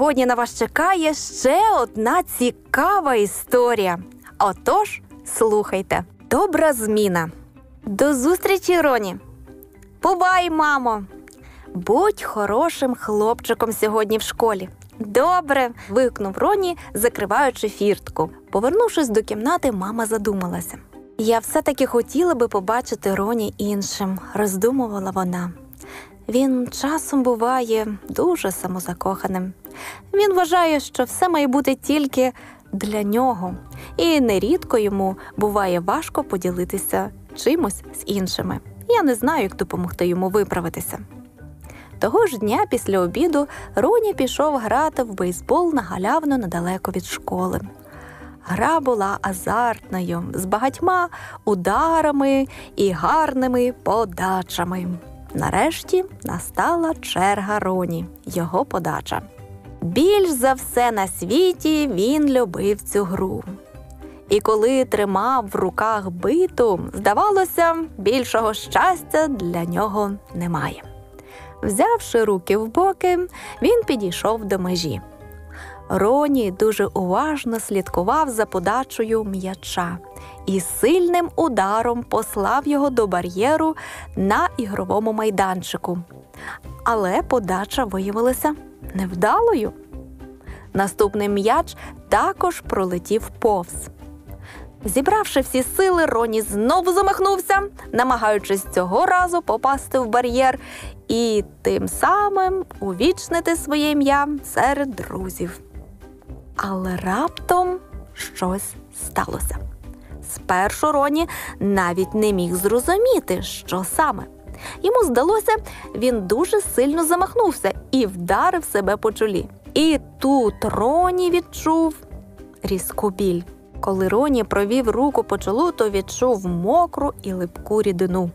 сьогодні на вас чекає ще одна цікава історія. Отож, слухайте, добра зміна. До зустрічі, Роні. Бувай, мамо. Будь хорошим хлопчиком сьогодні в школі. Добре. вигукнув Роні, закриваючи фіртку. Повернувшись до кімнати, мама задумалася. Я все-таки хотіла би побачити Роні іншим, роздумувала вона. Він часом буває дуже самозакоханим. Він вважає, що все має бути тільки для нього, і нерідко йому буває важко поділитися чимось з іншими. Я не знаю, як допомогти йому виправитися. Того ж дня після обіду Роні пішов грати в бейсбол на галявну недалеко від школи. Гра була азартною, з багатьма ударами і гарними подачами. Нарешті настала черга Роні, його подача. Більш за все на світі він любив цю гру. І коли тримав в руках биту, здавалося, більшого щастя для нього немає. Взявши руки в боки, він підійшов до межі. Роні дуже уважно слідкував за подачею м'яча і сильним ударом послав його до бар'єру на ігровому майданчику. Але подача виявилася невдалою. Наступний м'яч також пролетів повз. Зібравши всі сили, Роні знову замахнувся, намагаючись цього разу попасти в бар'єр і тим самим увічнити своє ім'я серед друзів. Але раптом щось сталося. Спершу Роні навіть не міг зрозуміти, що саме. Йому здалося, він дуже сильно замахнувся і вдарив себе по чолі. І тут Роні відчув різку біль. Коли Роні провів руку по чолу, то відчув мокру і липку рідину.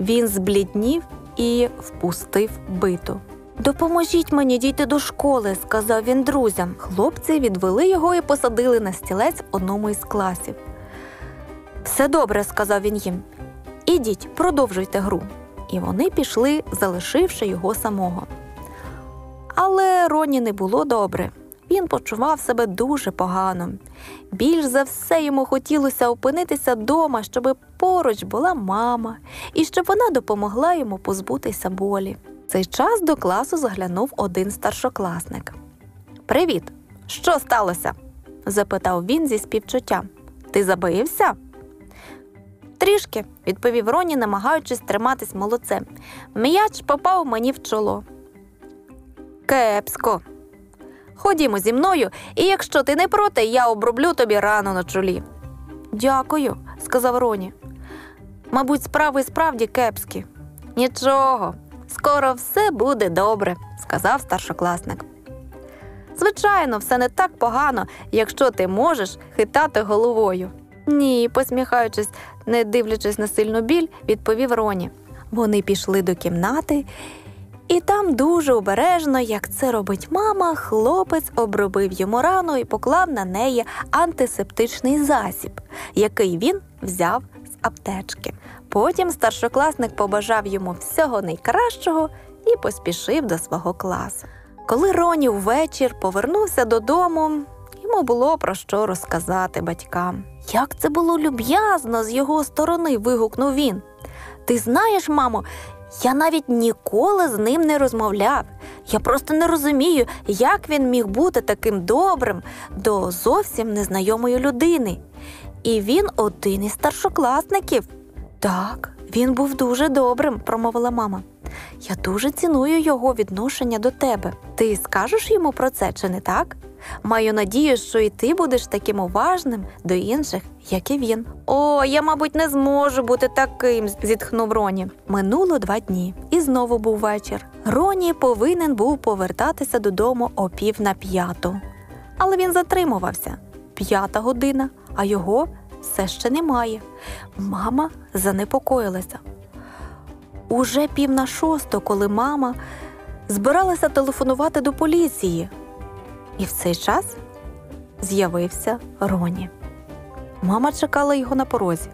Він збліднів і впустив биту. Допоможіть мені дійти до школи, сказав він друзям. Хлопці відвели його і посадили на стілець в одному із класів. Все добре, сказав він їм. Ідіть, продовжуйте гру. І вони пішли, залишивши його самого. Але Роні не було добре. Він почував себе дуже погано. Більш за все йому хотілося опинитися вдома, щоб поруч була мама, і щоб вона допомогла йому позбутися болі. Цей час до класу заглянув один старшокласник. Привіт! Що сталося? запитав він зі співчуттям. Ти забився? Трішки, відповів Роні, намагаючись триматись молодцем. М'яч попав мені в чоло. Кепсько. Ходімо зі мною, і якщо ти не проти, я оброблю тобі рану на чолі. Дякую, сказав Роні. Мабуть, справи справді кепські. Нічого, скоро все буде добре, сказав старшокласник. Звичайно, все не так погано, якщо ти можеш хитати головою. Ні, посміхаючись, не дивлячись на сильну біль, відповів Роні. Вони пішли до кімнати, і там дуже обережно, як це робить мама, хлопець обробив йому рану і поклав на неї антисептичний засіб, який він взяв з аптечки. Потім старшокласник побажав йому всього найкращого і поспішив до свого класу. Коли Роні ввечір повернувся додому, йому було про що розказати батькам. Як це було люб'язно з його сторони, вигукнув він. Ти знаєш, мамо, я навіть ніколи з ним не розмовляв. Я просто не розумію, як він міг бути таким добрим до зовсім незнайомої людини. І він один із старшокласників. Так, він був дуже добрим, промовила мама. Я дуже ціную його відношення до тебе. Ти скажеш йому про це, чи не так? Маю надію, що і ти будеш таким уважним до інших, як і він. О, я, мабуть, не зможу бути таким, зітхнув Роні. Минуло два дні, і знову був вечір. Роні повинен був повертатися додому о пів на п'яту. Але він затримувався п'ята година, а його все ще немає. Мама занепокоїлася. Уже пів на шосту, коли мама збиралася телефонувати до поліції. І в цей час з'явився Роні. Мама чекала його на порозі.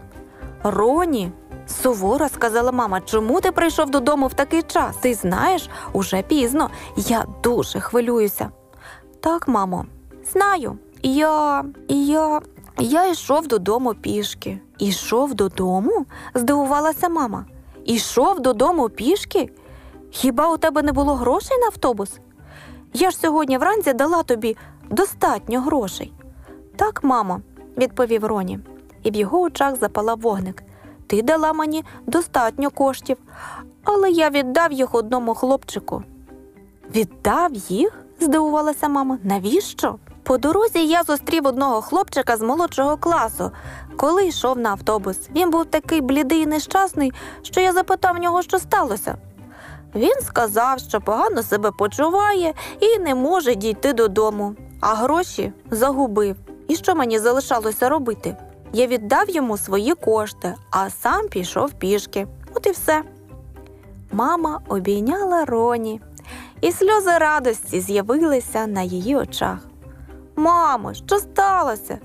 Роні, суворо сказала мама, чому ти прийшов додому в такий час? Ти знаєш, уже пізно. Я дуже хвилююся. Так, мамо, знаю. Я. я. Я йшов додому пішки. Ішов додому? здивувалася мама. Ішов додому пішки? Хіба у тебе не було грошей на автобус? Я ж сьогодні вранці дала тобі достатньо грошей. Так, мамо, відповів Роні, і в його очах запалав вогник. Ти дала мені достатньо коштів, але я віддав їх одному хлопчику. Віддав їх? здивувалася мама. Навіщо? По дорозі я зустрів одного хлопчика з молодшого класу, коли йшов на автобус. Він був такий блідий і нещасний, що я запитав нього, що сталося. Він сказав, що погано себе почуває і не може дійти додому, а гроші загубив. І що мені залишалося робити? Я віддав йому свої кошти, а сам пішов пішки. От і все. Мама обійняла Роні, і сльози радості з'явилися на її очах. Мамо, що сталося?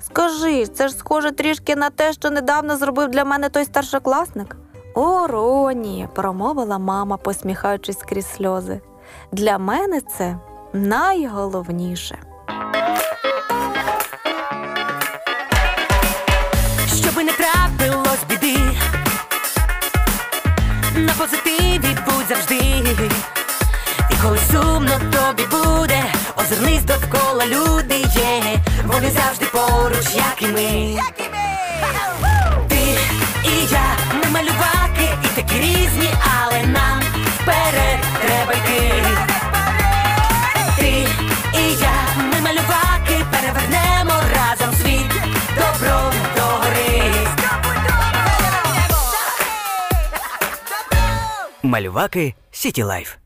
Скажи, це ж схоже трішки на те, що недавно зробив для мене той старшокласник. О, Роні, промовила мама, посміхаючись крізь сльози. Для мене це найголовніше. Довкола люди є, вони завжди поруч, як і ми. Ти і я, ми малюваки, і такі різні, але нам вперед треба йти. Ти і я, ми малюваки, перевернемо разом світ добро догори. Малюваки City Life.